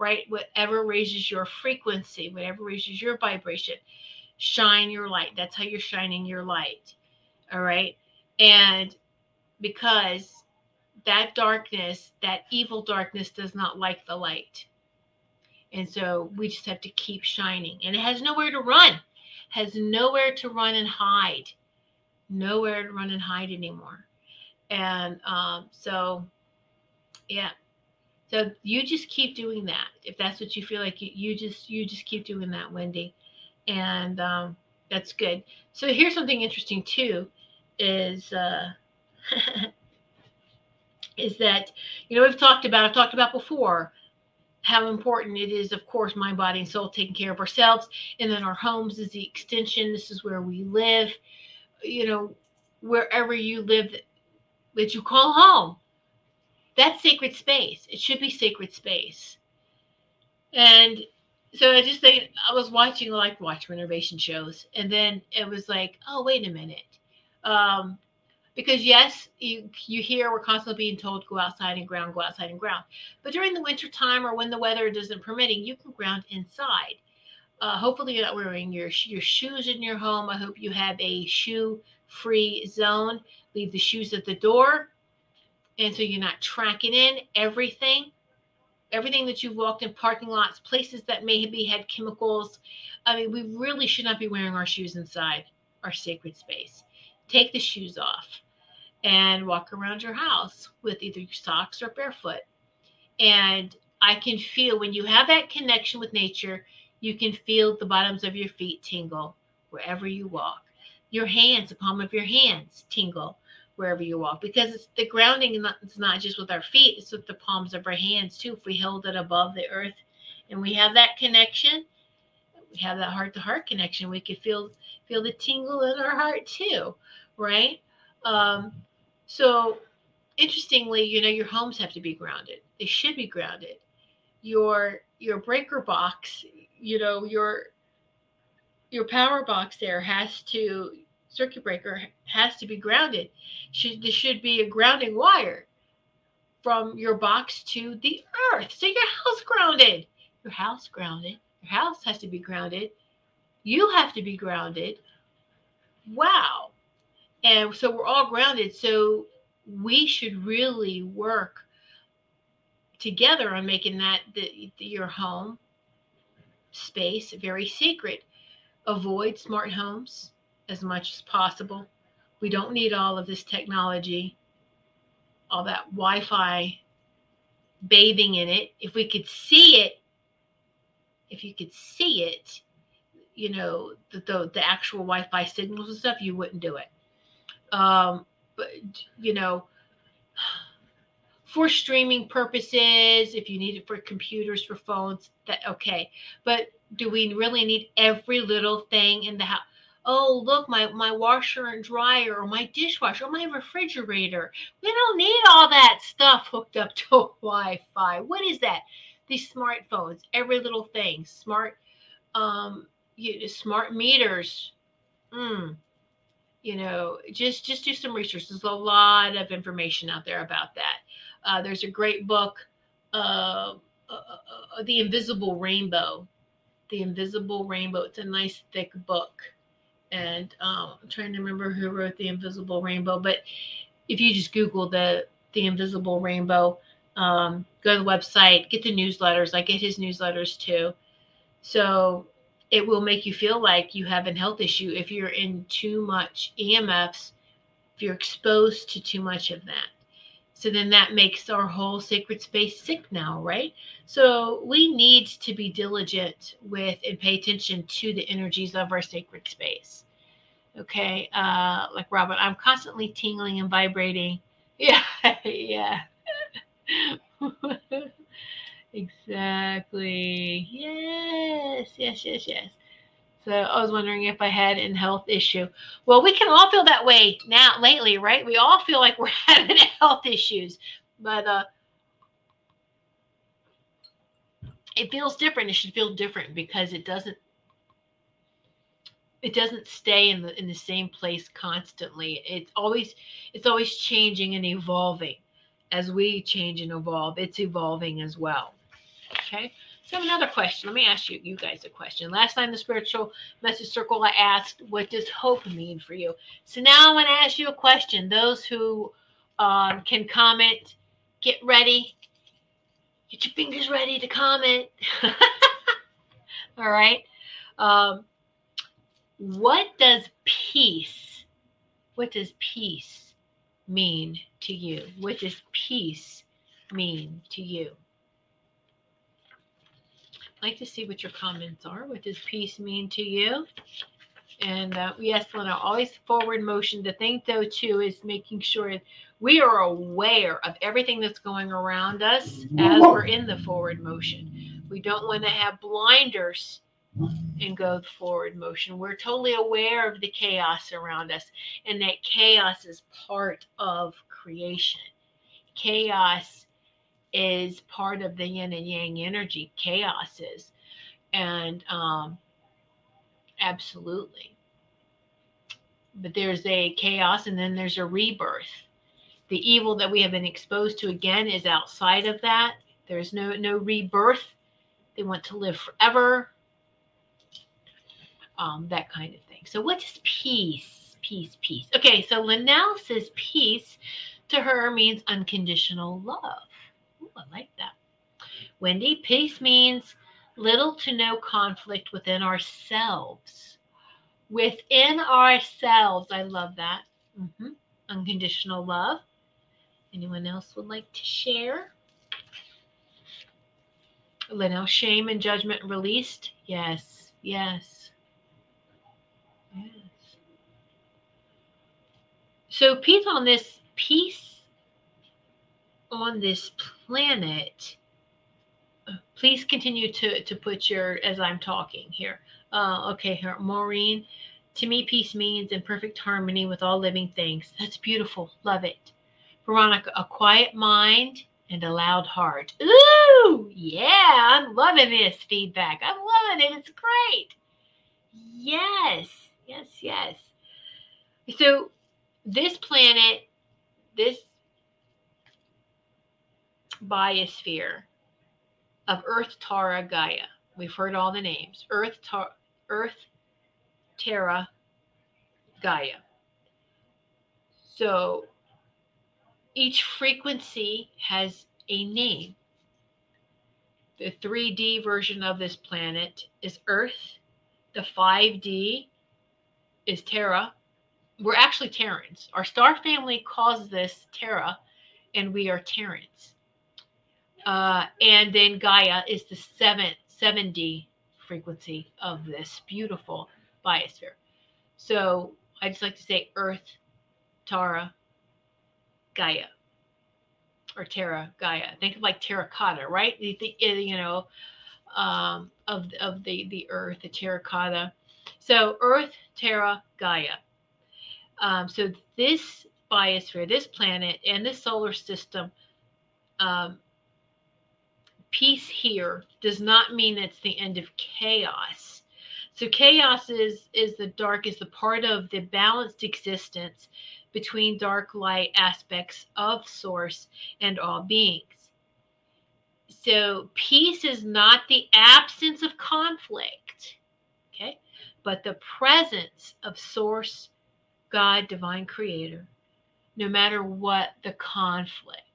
right? Whatever raises your frequency, whatever raises your vibration, shine your light. That's how you're shining your light. All right. And because that darkness, that evil darkness, does not like the light. And so we just have to keep shining. And it has nowhere to run, has nowhere to run and hide, nowhere to run and hide anymore. And um, so, yeah. So you just keep doing that. If that's what you feel like, you, you just you just keep doing that, Wendy. And um, that's good. So here's something interesting too, is uh, is that you know we've talked about I've talked about before how important it is, of course, mind, body, and soul taking care of ourselves, and then our homes is the extension. This is where we live. You know, wherever you live that you call home, that's sacred space. It should be sacred space. And so I just think I was watching like watch renovation shows, and then it was like, oh wait a minute. Um, because yes you you hear we're constantly being told go outside and ground go outside and ground but during the winter time or when the weather doesn't permitting you can ground inside uh, hopefully you're not wearing your your shoes in your home i hope you have a shoe free zone leave the shoes at the door and so you're not tracking in everything everything that you've walked in parking lots places that maybe had chemicals i mean we really should not be wearing our shoes inside our sacred space take the shoes off and walk around your house with either your socks or barefoot. And I can feel when you have that connection with nature, you can feel the bottoms of your feet tingle wherever you walk. Your hands, the palm of your hands tingle wherever you walk because it's the grounding it's not just with our feet, it's with the palms of our hands too. If we hold it above the earth and we have that connection, we have that heart to heart connection, we can feel feel the tingle in our heart too right? Um, so interestingly, you know, your homes have to be grounded. They should be grounded. Your your breaker box, you know, your your power box there has to circuit breaker has to be grounded. Should there should be a grounding wire from your box to the earth. So your house grounded. Your house grounded. Your house has to be grounded. You have to be grounded. Wow. And so we're all grounded. So we should really work together on making that the, your home space very secret. Avoid smart homes as much as possible. We don't need all of this technology, all that Wi Fi bathing in it. If we could see it, if you could see it, you know, the, the, the actual Wi Fi signals and stuff, you wouldn't do it. Um, but, you know, for streaming purposes, if you need it for computers, for phones, that okay. But do we really need every little thing in the house? Oh, look, my, my washer and dryer, or my dishwasher, or my refrigerator. We don't need all that stuff hooked up to Wi Fi. What is that? These smartphones, every little thing, smart, um, you, smart meters. Mm, you know, just just do some research. There's a lot of information out there about that. Uh, there's a great book, uh, uh, uh, The Invisible Rainbow. The Invisible Rainbow. It's a nice thick book. And um, I'm trying to remember who wrote The Invisible Rainbow. But if you just Google the, the Invisible Rainbow, um, go to the website, get the newsletters. I get his newsletters too. So it will make you feel like you have a health issue if you're in too much EMFs, if you're exposed to too much of that. So then that makes our whole sacred space sick now, right? So we need to be diligent with and pay attention to the energies of our sacred space. Okay. Uh, like Robin, I'm constantly tingling and vibrating. Yeah. yeah. exactly. Yes. Yes. Yes. Yes. So I was wondering if I had a health issue. Well, we can all feel that way now lately, right? We all feel like we're having health issues, but uh, it feels different. It should feel different because it doesn't it doesn't stay in the in the same place constantly. It's always it's always changing and evolving. As we change and evolve, it's evolving as well. Okay. So I have another question. Let me ask you, you guys a question. Last time the spiritual message circle, I asked, "What does hope mean for you?" So now I'm going to ask you a question. Those who um, can comment, get ready. Get your fingers ready to comment. All right. Um, what does peace? What does peace mean to you? What does peace mean to you? Like to see what your comments are. What does peace mean to you? And uh, yes, Lena, always forward motion. The thing, though, too, is making sure we are aware of everything that's going around us as we're in the forward motion. We don't want to have blinders and go forward motion. We're totally aware of the chaos around us, and that chaos is part of creation. Chaos is part of the yin and yang energy chaos is. And um absolutely. But there's a chaos and then there's a rebirth. The evil that we have been exposed to again is outside of that. There's no no rebirth. They want to live forever. Um, that kind of thing. So what is peace peace peace? Okay so linnell says peace to her means unconditional love I like that. Wendy, peace means little to no conflict within ourselves. Within ourselves. I love that. Mm-hmm. Unconditional love. Anyone else would like to share? Linnell, shame and judgment released? Yes, yes, yes. So, peace on this peace on this planet, please continue to, to put your, as I'm talking here. Uh, okay, here, Maureen, to me, peace means in perfect harmony with all living things. That's beautiful. Love it. Veronica, a quiet mind and a loud heart. Ooh, yeah, I'm loving this feedback. I'm loving it. It's great. Yes, yes, yes. So, this planet, this biosphere of Earth, Terra, Gaia, We've heard all the names Earth, Tar- Earth, Terra, Gaia. So each frequency has a name. The 3D version of this planet is Earth. The 5D is Terra. We're actually Terrans. Our star family calls this Terra, and we are Terrans. Uh, and then Gaia is the seventh 7D frequency of this beautiful biosphere. So I just like to say Earth, Terra, Gaia, or Terra, Gaia. Think of like terracotta, right? The, the you know, um, of of the the Earth, the terracotta. So Earth, Terra, Gaia. Um, so this biosphere, this planet, and this solar system um, peace here does not mean it's the end of chaos. So chaos is is the dark is the part of the balanced existence between dark light aspects of source and all beings. So peace is not the absence of conflict, okay, but the presence of source, God, divine creator, no matter what the conflict.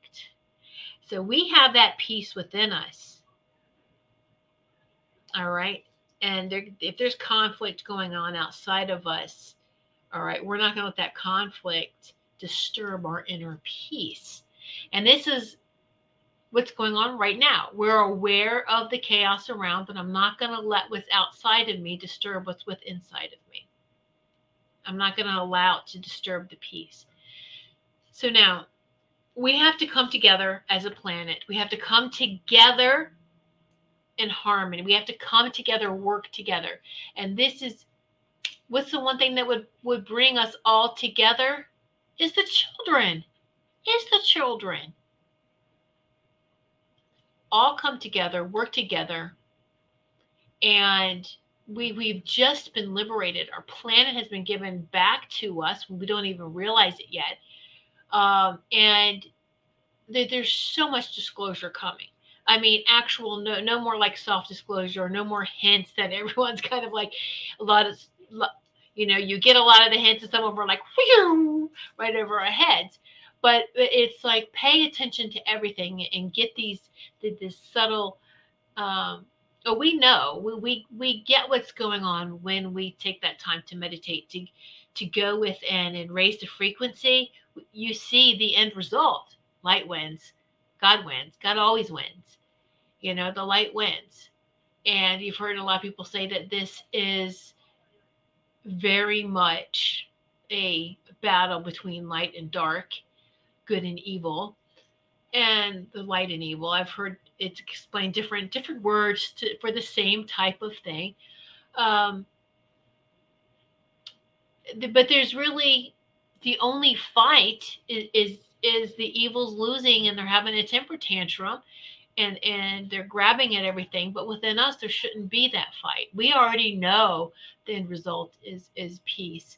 So we have that peace within us. All right. And there, if there's conflict going on outside of us, all right, we're not going to let that conflict disturb our inner peace. And this is what's going on right now. We're aware of the chaos around, but I'm not going to let what's outside of me disturb what's within inside of me. I'm not going to allow it to disturb the peace. So now, we have to come together as a planet. We have to come together in harmony. We have to come together, work together. And this is what's the one thing that would would bring us all together is the children. Is the children. All come together, work together, and we we've just been liberated. Our planet has been given back to us. We don't even realize it yet um, and th- there's so much disclosure coming. I mean, actual no no more like soft disclosure, no more hints that everyone's kind of like a lot of you know, you get a lot of the hints and some of them are like whew, right over our heads. But it's like pay attention to everything and get these this subtle um oh, we know we, we we get what's going on when we take that time to meditate to to go within and raise the frequency you see the end result. Light wins. God wins. God always wins. You know, the light wins. And you've heard a lot of people say that this is very much a battle between light and dark, good and evil, and the light and evil. I've heard it explained different different words to, for the same type of thing. Um, but there's really the only fight is, is is the evil's losing and they're having a temper tantrum and and they're grabbing at everything but within us there shouldn't be that fight. We already know the end result is is peace.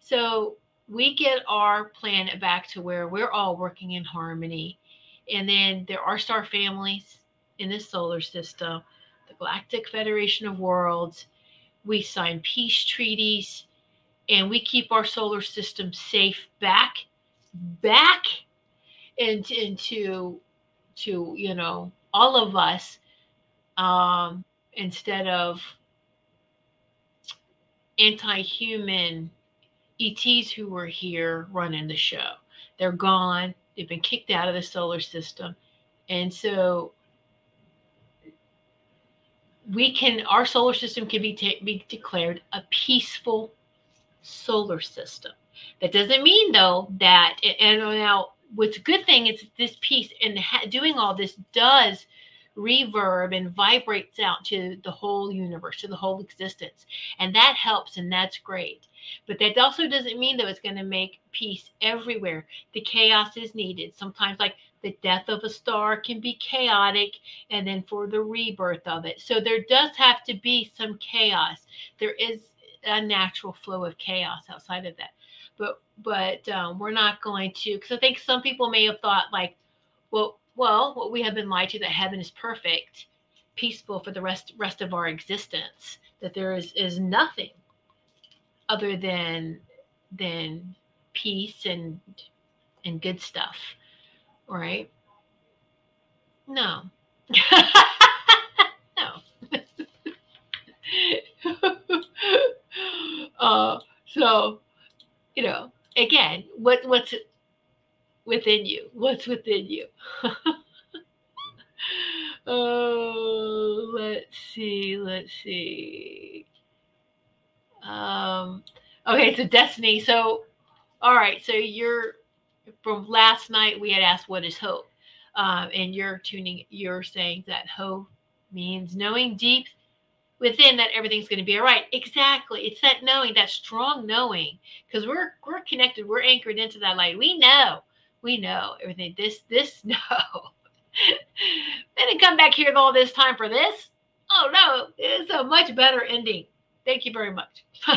So we get our planet back to where we're all working in harmony. And then there are star families in this solar system the galactic federation of worlds. We sign peace treaties and we keep our solar system safe back back into into to you know all of us um instead of anti-human ETs who were here running the show. They're gone. They've been kicked out of the solar system. And so we can our solar system can be, ta- be declared a peaceful solar system. That doesn't mean though that and now what's a good thing is this piece and doing all this does reverb and vibrates out to the whole universe to the whole existence and that helps and that's great. But that also doesn't mean that it's going to make peace everywhere. The chaos is needed. Sometimes like the death of a star can be chaotic and then for the rebirth of it. So there does have to be some chaos. There is a natural flow of chaos outside of that. But but um, we're not going to because I think some people may have thought like, well, well, what we have been lied to that heaven is perfect, peaceful for the rest rest of our existence that there is is nothing other than than peace and and good stuff right? No. No uh so you know again what what's within you? What's within you? Oh let's see let's see. Um okay so destiny so all right so you're from last night we had asked what is hope? Um, and you're tuning you're saying that hope means knowing deep within that everything's going to be all right. Exactly. It's that knowing that strong knowing because we're we're connected we're anchored into that light. We know we know everything. This this no. To come back here all this time for this. Oh no. It's a much better ending. Thank you very much.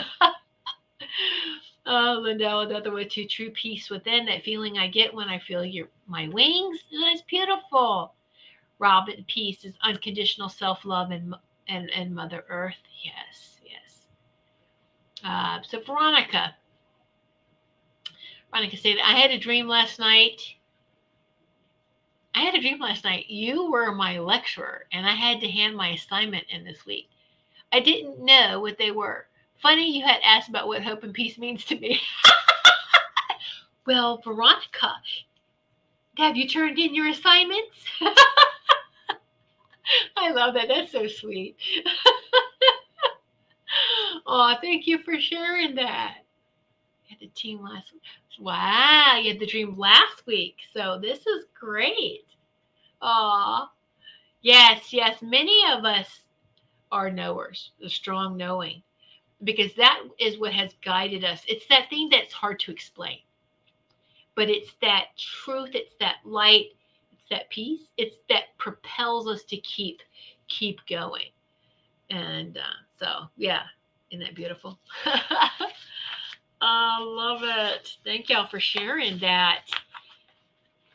Oh lindell another way to true peace within that feeling i get when i feel your my wings. That's beautiful. Robin peace is unconditional self-love and and and Mother Earth. Yes, yes. Uh, so Veronica, Veronica said, I had a dream last night. I had a dream last night. You were my lecturer, and I had to hand my assignment in this week. I didn't know what they were. Funny you had asked about what hope and peace means to me. well, Veronica, have you turned in your assignments? I love that. That's so sweet. oh, thank you for sharing that. You had the team last week. Wow, you had the dream last week. So this is great. Oh, yes, yes. Many of us are knowers, the strong knowing, because that is what has guided us. It's that thing that's hard to explain, but it's that truth, it's that light, that piece it's that propels us to keep keep going. And uh, so yeah isn't that beautiful? I love it. Thank y'all for sharing that.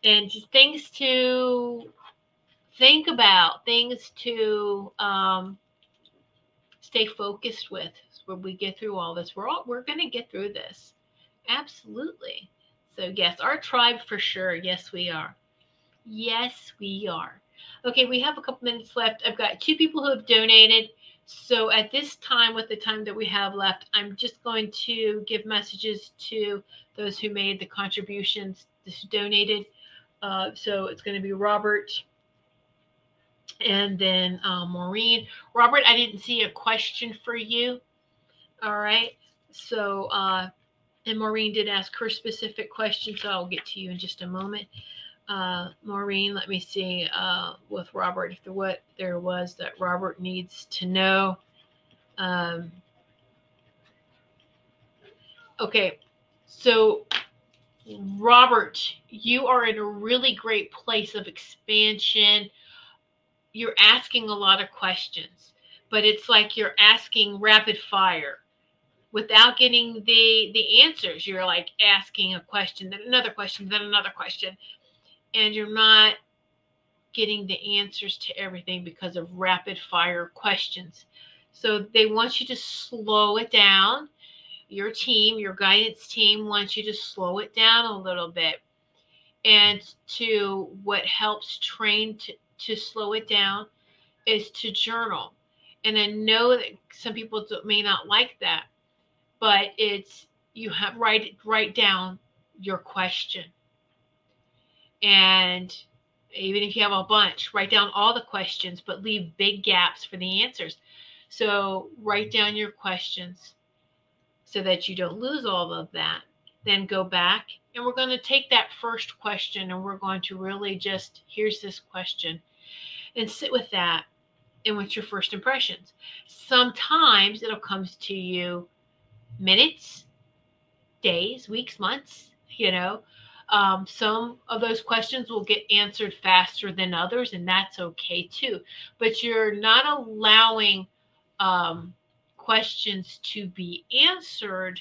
And just things to think about things to um, stay focused with when we get through all this. We're all we're going to get through this. Absolutely. So yes our tribe for sure. Yes we are Yes, we are. Okay, we have a couple minutes left. I've got two people who have donated. So at this time, with the time that we have left, I'm just going to give messages to those who made the contributions, this donated. Uh, so it's going to be Robert and then uh, Maureen. Robert, I didn't see a question for you. All right. So, uh, and Maureen did ask her specific question, so I'll get to you in just a moment uh, Maureen, let me see uh, with Robert if what there was that Robert needs to know. Um, okay, so Robert, you are in a really great place of expansion. You're asking a lot of questions, but it's like you're asking rapid fire without getting the the answers. You're like asking a question, then another question, then another question and you're not getting the answers to everything because of rapid fire questions. So they want you to slow it down. Your team, your guidance team wants you to slow it down a little bit. And to what helps train to, to slow it down is to journal. And I know that some people may not like that, but it's you have write write down your question and even if you have a bunch, write down all the questions, but leave big gaps for the answers. So write down your questions so that you don't lose all of that. Then go back and we're going to take that first question and we're going to really just here's this question and sit with that and what's your first impressions. Sometimes it'll come to you minutes, days, weeks, months, you know, um, some of those questions will get answered faster than others, and that's okay too. But you're not allowing um, questions to be answered,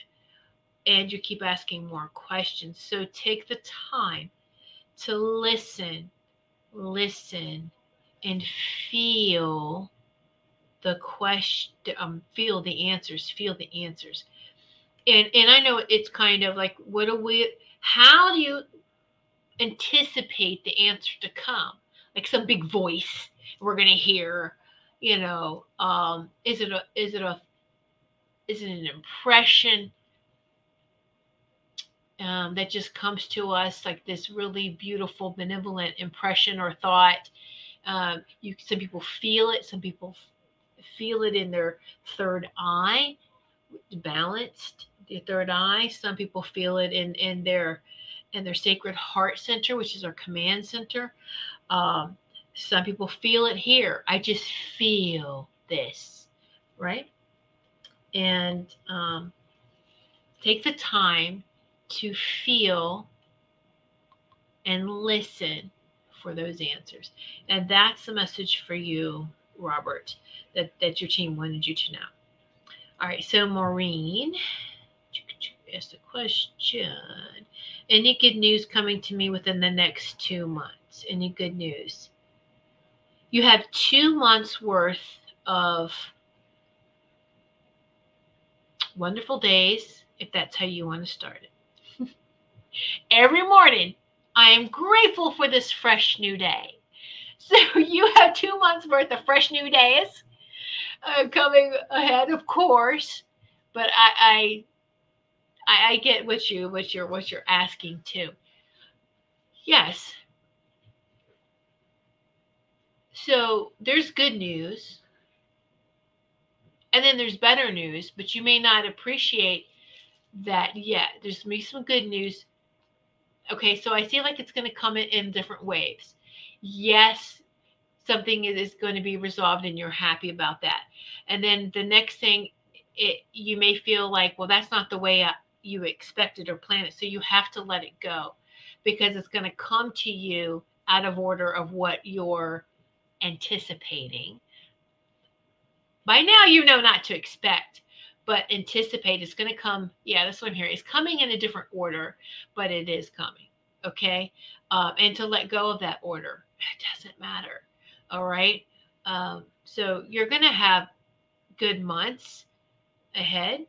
and you keep asking more questions. So take the time to listen, listen, and feel the question um feel the answers feel the answers and and i know it's kind of like what do we how do you anticipate the answer to come? Like some big voice we're going to hear you know um is it a is it a is it an impression um, that just comes to us like this really beautiful benevolent impression or thought? Um, you some people feel it some people feel it in their third eye balanced the third eye some people feel it in in their in their sacred heart center which is our command center um, some people feel it here i just feel this right and um, take the time to feel and listen for those answers. And that's the message for you, Robert, that, that your team wanted you to know. All right, so Maureen asked a question. Any good news coming to me within the next two months? Any good news? You have two months worth of wonderful days, if that's how you want to start it. Every morning, I am grateful for this fresh new day. So you have two months worth of fresh new days uh, coming ahead, of course. But I, I, I get what you what you're what you're asking too. Yes. So there's good news and then there's better news, but you may not appreciate that yet. There's me some good news. Okay, so I feel like it's to come in, in different waves. Yes, something is going to be resolved, and you're happy about that. And then the next thing, it you may feel like, well, that's not the way I, you expected or planned it. So you have to let it go because it's going to come to you out of order of what you're anticipating by now, you know not to expect, but anticipate it's going to come. Yeah, what I'm hearing. It's coming in a different order, but it is coming. Okay. Um, and to let go of that order, it doesn't matter. All right. Um, so you're going to have good months ahead.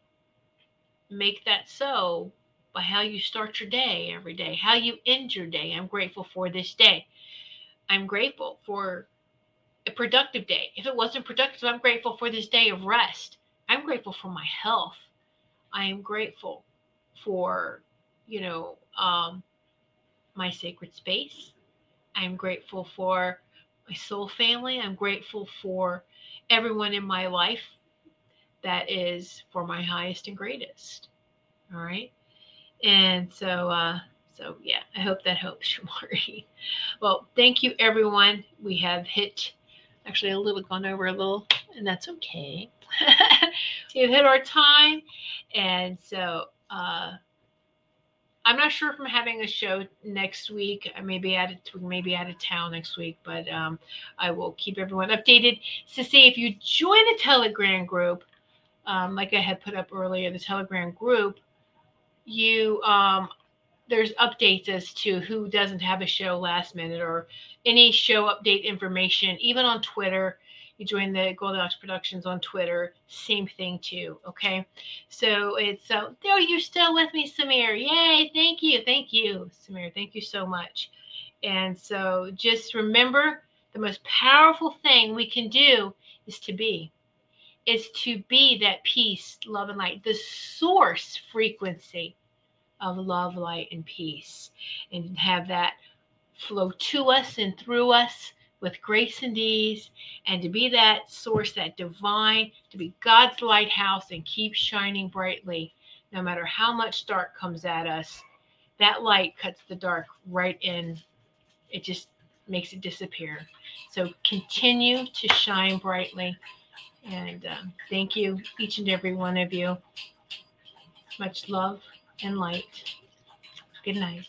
Make that so by how you start your day every day, how you end your day. I'm grateful for this day. I'm grateful for a productive day. If it wasn't productive, I'm grateful for this day of rest. I'm grateful for my health. I am grateful for, you know, um, my sacred space. I'm grateful for my soul family. I'm grateful for everyone in my life that is for my highest and greatest. All right. And so, uh, so yeah, I hope that helps you. Well, thank you, everyone. We have hit actually a little gone over a little, and that's okay. We've hit our time, and so uh, I'm not sure if I'm having a show next week. I may be out of maybe out of town next week, but um, I will keep everyone updated. See if you join the Telegram group, um, like I had put up earlier, the Telegram group, you um, there's updates as to who doesn't have a show last minute or any show update information, even on Twitter. You join the Goldylocks Productions on Twitter, same thing too. Okay, so it's uh, oh, you're still with me, Samir. Yay! Thank you, thank you, Samir. Thank you so much. And so just remember, the most powerful thing we can do is to be. Is to be that peace, love, and light, the source frequency of love, light, and peace, and have that flow to us and through us with grace and ease, and to be that source, that divine, to be God's lighthouse and keep shining brightly no matter how much dark comes at us. That light cuts the dark right in, it just makes it disappear. So continue to shine brightly. And um, thank you, each and every one of you. Much love and light. Good night.